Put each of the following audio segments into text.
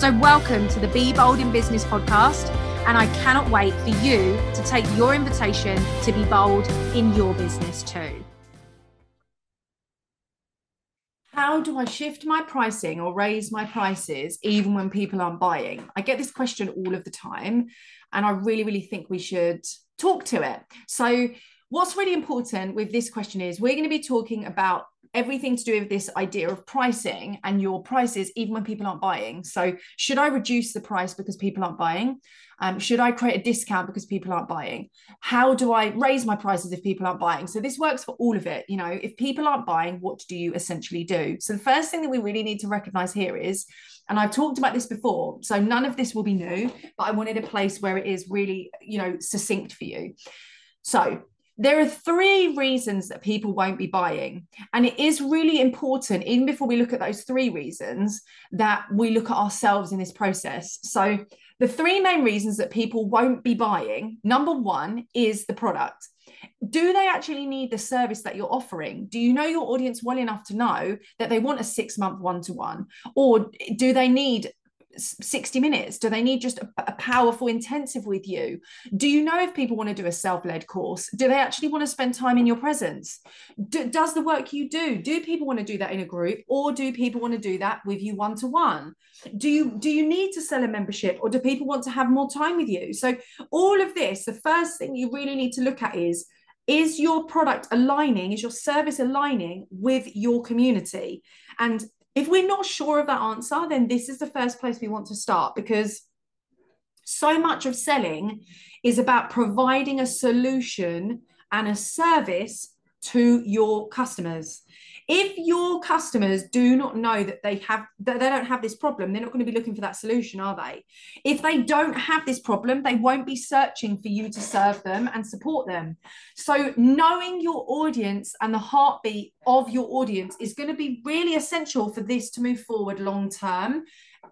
So, welcome to the Be Bold in Business podcast and I cannot wait for you to take your invitation to be bold in your business too. How do I shift my pricing or raise my prices even when people aren't buying? I get this question all of the time, and I really, really think we should talk to it. So, what's really important with this question is we're going to be talking about everything to do with this idea of pricing and your prices even when people aren't buying. So should i reduce the price because people aren't buying? Um, should i create a discount because people aren't buying? How do i raise my prices if people aren't buying? So this works for all of it you know. If people aren't buying what do you essentially do? So the first thing that we really need to recognize here is and I've talked about this before, so none of this will be new, but I wanted a place where it is really, you know, succinct for you. So there are three reasons that people won't be buying. And it is really important, even before we look at those three reasons, that we look at ourselves in this process. So, the three main reasons that people won't be buying number one is the product. Do they actually need the service that you're offering? Do you know your audience well enough to know that they want a six month one to one? Or do they need 60 minutes? Do they need just a, a, powerful intensive with you? Do you know if people want to do a self led course? Do they actually want to spend time in your presence? Do, does the work you do, do people want to do that in a group or do people want to do that with you one to one? Do you do you need to sell a membership or do people want to have more time with you? So all of this, the first thing you really need to look at is is your product aligning is your service aligning with your community and if we're not sure of that answer, then this is the first place we want to start because so much of selling is about providing a solution and a service to your customers if your customers do not know that they have that they don't have this problem they're not going to be looking for that solution are they if they don't have this problem they won't be searching for you to serve them and support them so knowing your audience and the heartbeat of your audience is going to be really essential for this to move forward long term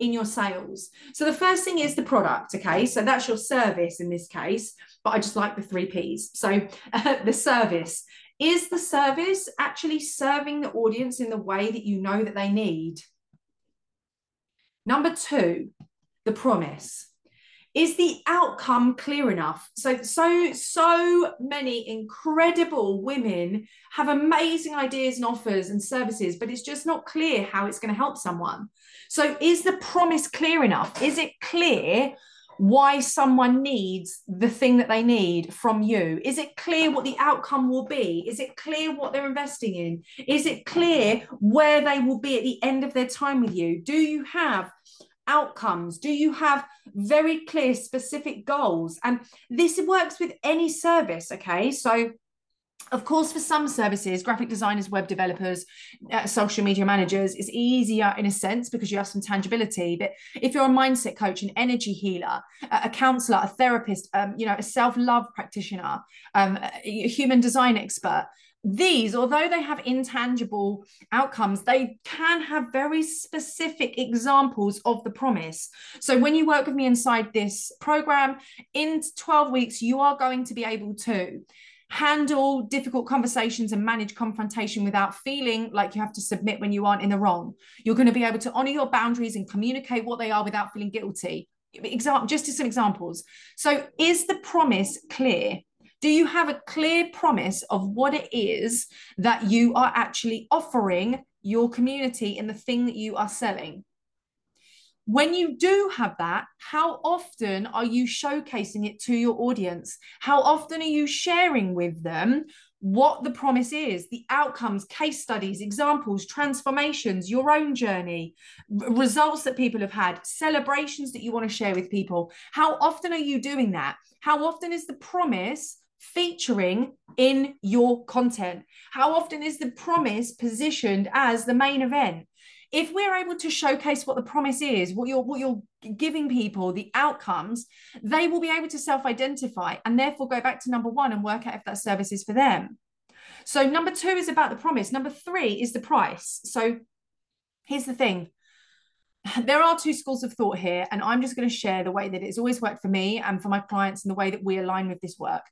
in your sales. So the first thing is the product, okay? So that's your service in this case, but I just like the three P's. So uh, the service is the service actually serving the audience in the way that you know that they need? Number two, the promise. Is the outcome clear enough? So, so, so many incredible women have amazing ideas and offers and services, but it's just not clear how it's going to help someone. So, is the promise clear enough? Is it clear why someone needs the thing that they need from you? Is it clear what the outcome will be? Is it clear what they're investing in? Is it clear where they will be at the end of their time with you? Do you have outcomes? Do you have very clear, specific goals? And this works with any service, okay? So of course, for some services, graphic designers, web developers, uh, social media managers, it's easier in a sense because you have some tangibility. But if you're a mindset coach, an energy healer, a, counselor, a therapist, um, you know, a self-love practitioner, um, a human design expert, these, although they have intangible outcomes, they can have very specific examples of the promise. So, when you work with me inside this program, in 12 weeks, you are going to be able to handle difficult conversations and manage confrontation without feeling like you have to submit when you aren't in the wrong. You're going to be able to honor your boundaries and communicate what they are without feeling guilty. Example, just as some examples. So, is the promise clear? Do you have a clear promise of what it is that you are actually offering your community in the thing that you are selling? When you do have that, how often are you showcasing it to your audience? How often are you sharing with them what the promise is, the outcomes, case studies, examples, transformations, your own journey, results that people have had, celebrations that you want to share with people? How often are you doing that? How often is the promise featuring in your content? How often is the promise positioned as the main event? If we're able to showcase what the promise is what you're what you're giving people the outcomes they will be able to self-identify and therefore go back to number one and work out if that service is for them. So number two is about the promise. Number three is the price. So here's the thing there are two schools of thought here, and I'm just going to share the way that it's always worked for me and for my clients and the way that we align with this work.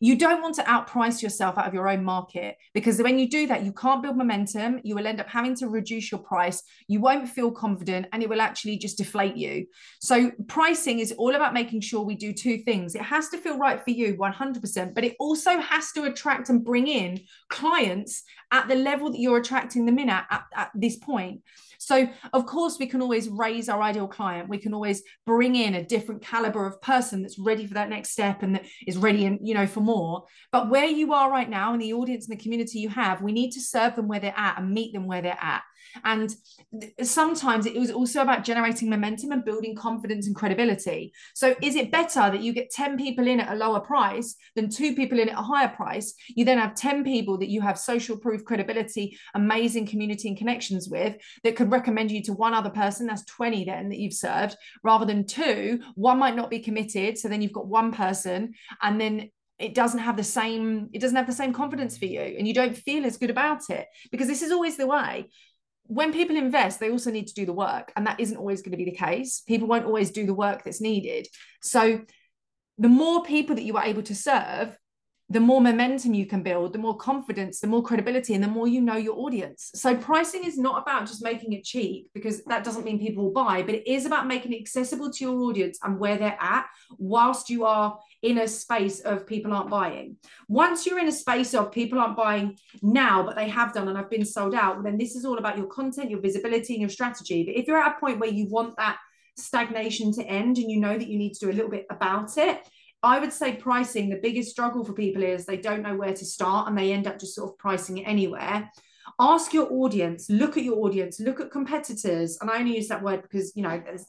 You don't want to outprice yourself out of your own market because when you do that, you can't build momentum. You will end up having to reduce your price. You won't feel confident and it will actually just deflate you. So, pricing is all about making sure we do two things. It has to feel right for you 100%, but it also has to attract and bring in clients at the level that you're attracting them in at, at, at this point. So, of course, we can always raise our ideal client. We can always bring in a different caliber of person that's ready for that next step and that is ready and, you know, for more. But where you are right now in the audience and the community you have, we need to serve them where they're at and meet them where they're at. And sometimes it was also about generating momentum and building confidence and credibility. So, is it better that you get 10 people in at a lower price than two people in at a higher price? You then have 10 people that you have social proof, credibility, amazing community and connections with that could recommend you to one other person. That's 20 then that you've served rather than two. One might not be committed. So, then you've got one person and then it doesn't have the same it doesn't have the same confidence for you and you don't feel as good about it because this is always the way when people invest, they also need to do the work, and that isn't always going to be the case. People won't always do the work that's needed. So, the more people that you are able to serve, the more momentum you can build, the more confidence, the more credibility, and the more you know your audience. So, pricing is not about just making it cheap because that doesn't mean people will buy, but it is about making it accessible to your audience and where they're at whilst you are in a space of people aren't buying. Once you're in a space of people aren't buying now, but they have done and have been sold out, then this is all about your content, your visibility, and your strategy. But if you're at a point where you want that stagnation to end and you know that you need to do a little bit about it, I would say pricing, the biggest struggle for people is they don't know where to start and they end up just sort of pricing it anywhere. Ask your audience look at your audience look at competitors. And i only use that word because you know it's,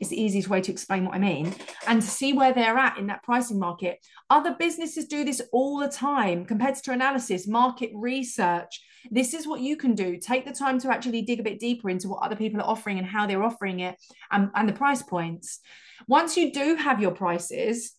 it's the easiest way to explain what i mean. And to see where they're at in that pricing market. Other businesses do this all the time. Competitor analysis market research. This is what you can do. Take the time to actually dig a bit deeper into what other people are offering and how they're offering it and, and the price points. Once you do have your prices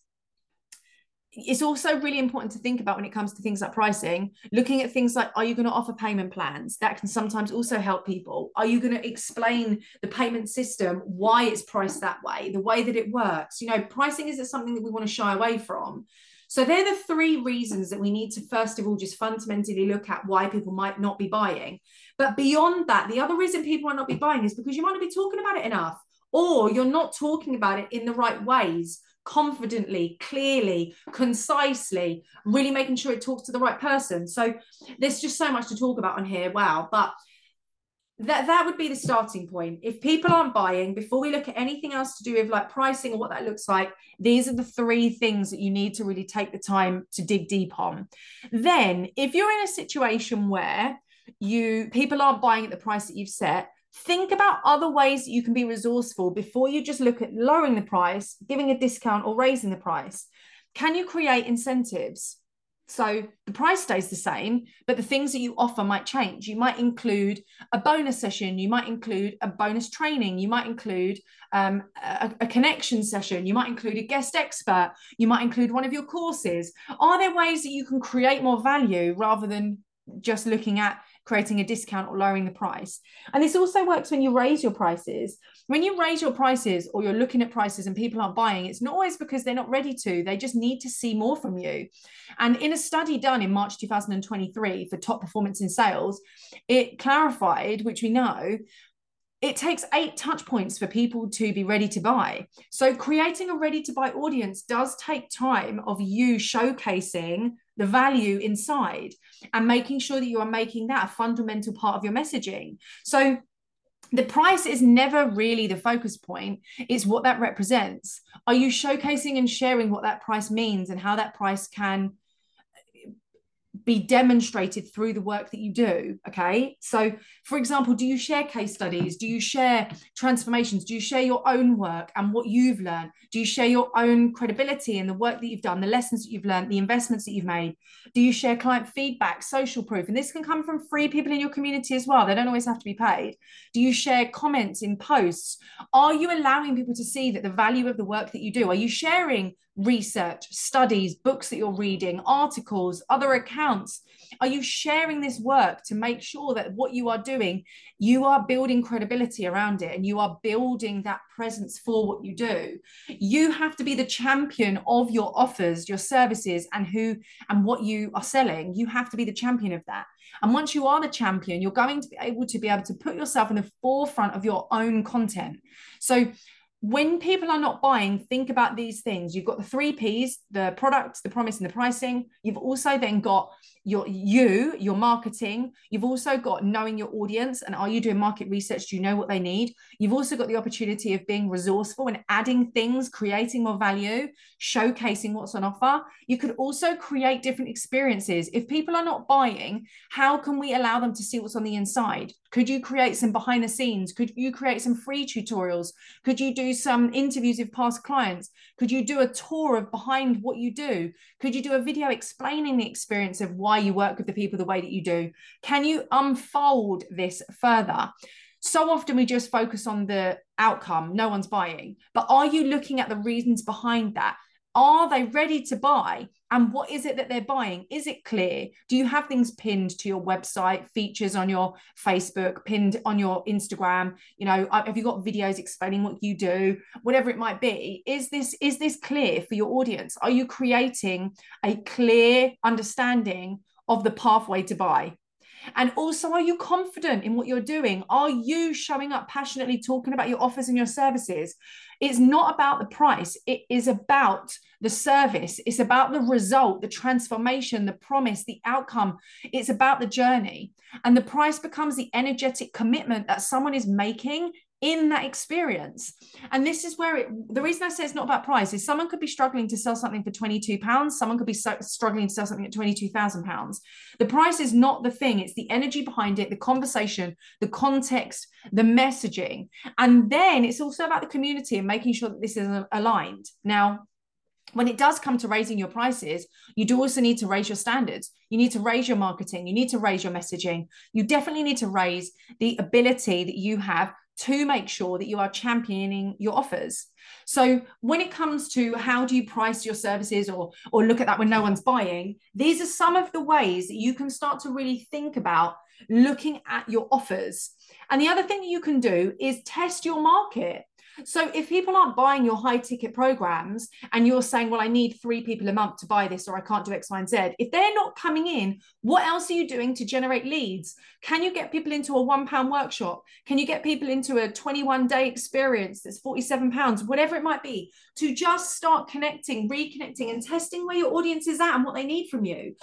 it's also really important to think about when it comes to things like pricing looking at things like are you going to offer payment plans? That can sometimes also help people. Are you going to explain the payment system why it's priced that way the way that it works? You know pricing isn't something that we want to shy away from. So they're the three reasons that we need to first of all just fundamentally look at why people might not be buying. But beyond that the other reason people might not be buying is because you might not be talking about it enough or you're not talking about it in the right ways confidently, clearly, concisely, really making sure it talks to the right person. So there's just so much to talk about on here. Wow. But that that would be the starting point. If people aren't buying, before we look at anything else to do with like pricing or what that looks like, these are the three things that you need to really take the time to dig deep on. Then, if you're in a situation where you people aren't buying at the price that you've set, think about other ways that you can be resourceful before you just look at lowering the price, giving a discount, or raising the price. Can you create incentives? So the price stays the same, but the things that you offer might change. You might include a bonus session, you might include a bonus training, you might include um, a, a connection session, you might include a guest expert, you might include one of your courses. Are there ways that you can create more value rather than just looking at creating a discount or lowering the price. And this also works when you raise your prices. When you raise your prices or you're looking at prices and people aren't buying, it's not always because they're not ready to, they just need to see more from you. And in a study done in March 2023 for top performance in sales, it clarified, which we know, it takes eight touch points for people to be ready to buy. So, creating a ready to buy audience does take time of you showcasing the value inside and making sure that you are making that a fundamental part of your messaging. So, the price is never really the focus point, it's what that represents. Are you showcasing and sharing what that price means and how that price can be demonstrated through the work that you do okay? So for example do you share case studies? Do you share transformations? Do you share your own work and what you've learned? Do you share your own credibility and the work that you've done the lessons that you've learned the investments that you've made? Do you share client feedback social proof? And this can come from free people in your community as well. They don't always have to be paid. Do you share comments in posts? Are you allowing people to see that the value of the work that you do? Are you sharing research, studies, books that you're reading, articles, other accounts? Are you sharing this work to make sure that what you are doing, you are building credibility around it and you are building that presence for what you do? You have to be the champion of your offers, your services, and who and what you are selling. You have to be the champion of that. And once you are the champion, you're going to be able to be able to put yourself in the forefront of your own content. So when people are not buying, think about these things. You've got the three P's, the product, the promise, and the pricing. You've also then got your you, your marketing. You've also got knowing your audience and are you doing market research? Do you know what they need? You've also got the opportunity of being resourceful and adding things, creating more value, showcasing what's on offer. You could also create different experiences. If people are not buying, how can we allow them to see what's on the inside? Could you create some behind the scenes? Could you create some free tutorials? Could you do some interviews with past clients? Could you do a tour of behind what you do? Could you do a video explaining the experience of why you work with the people the way that you do? Can you unfold this further? So often we just focus on the outcome, no one's buying. But are you looking at the reasons behind that? Are they ready to buy? And what is it that they're buying? Is it clear? Do you have things pinned to your website, features on your Facebook, pinned on your Instagram? You know, uh, have you got videos explaining what you do? Whatever it might be. Is this is this clear for your audience? Are you creating a clear understanding of the pathway to buy? And also, are you confident in what you're doing? Are you showing up passionately talking about your offers and your services? It's not about the price, it is about the service, it's about the result, the transformation, the promise, the outcome. It's about the journey. And the price becomes the energetic commitment that someone is making in that experience. And this is where it, the reason I say it's not about price is someone could be struggling to sell something for 22 pounds. Someone could be struggling to sell something at 22,000 pounds. The price is not the thing. It's the energy behind it, the conversation, the context, the messaging. And then it's also about the community and making sure that this is aligned. Now, when it does come to raising your prices, you do also need to raise your standards. You need to raise your marketing. You need to raise your messaging. You definitely need to raise the ability that you have to make sure that you are championing your offers. So when it comes to how do you price your services or or look at that when no one's buying, these are some of the ways that you can start to really think about looking at your offers. And the other thing that you can do is test your market. So if people aren't buying your high ticket programs and you're saying, well, I need three people a month to buy this or I can't do X, Y, and Z, if they're not coming in, what else are you doing to generate leads? Can you get people into a one pound workshop? Can you get people into a 21 day experience that's 47 pounds, whatever it might be, to just start connecting, reconnecting, and testing where your audience is at and what they need from you?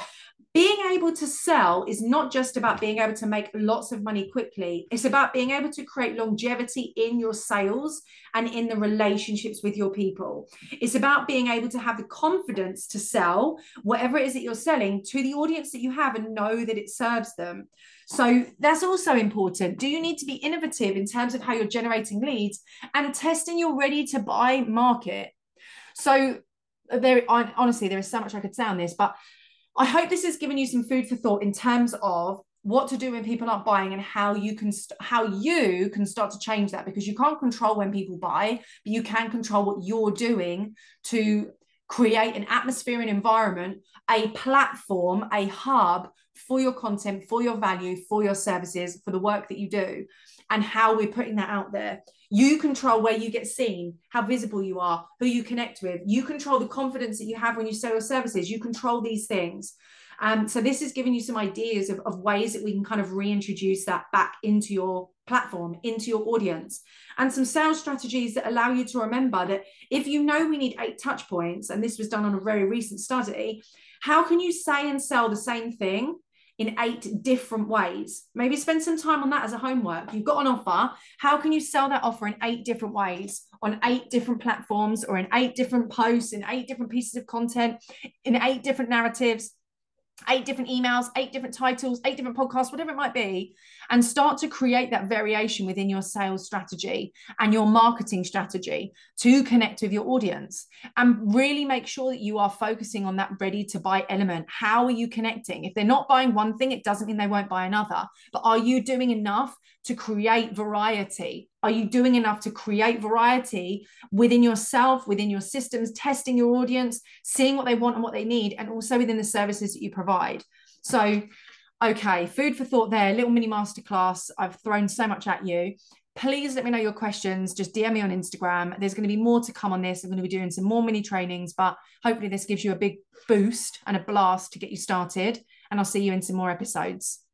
Being able to sell is not just about being able to make lots of money quickly. It's about being able to create longevity in your sales and in the relationships with your people. It's about being able to have the confidence to sell whatever it is that you're selling to the audience that you have and know that it serves them. So that's also important. Do you need to be innovative in terms of how you're generating leads and testing your ready to buy market? So uh, there honestly there is so much I could say on this, but I hope this has given you some food for thought in terms of what to do when people aren't buying and how you can st- how you can start to change that because you can't control when people buy but you can control what you're doing to create an atmosphere and environment a platform a hub for your content, for your value, for your services, for the work that you do, and how we're putting that out there. You control where you get seen, how visible you are, who you connect with. You control the confidence that you have when you sell your services. You control these things. Um, so this is giving you some ideas of, of ways that we can kind of reintroduce that back into your platform, into your audience, and some sales strategies that allow you to remember that if you know we need eight touch points, and this was done on a very recent study, how can you say and sell the same thing in eight different ways. Maybe spend some time on that as a homework. You've got an offer. How can you sell that offer in eight different ways on eight different platforms or in eight different posts, in eight different pieces of content, in eight different narratives? Eight different emails, eight different titles, eight different podcasts, whatever it might be, and start to create that variation within your sales strategy and your marketing strategy to connect with your audience. And really make sure that you are focusing on that ready to buy element. How are you connecting? If they're not buying one thing, it doesn't mean they won't buy another. But are you doing enough to create variety? Are you doing enough to create variety within yourself, within your systems, testing your audience, seeing what they want and what they need, and also within the services that you provide? So, okay, food for thought there, little mini masterclass. I've thrown so much at you. Please let me know your questions. Just DM me on Instagram. There's going to be more to come on this. I'm going to be doing some more mini trainings, but hopefully, this gives you a big boost and a blast to get you started. And I'll see you in some more episodes.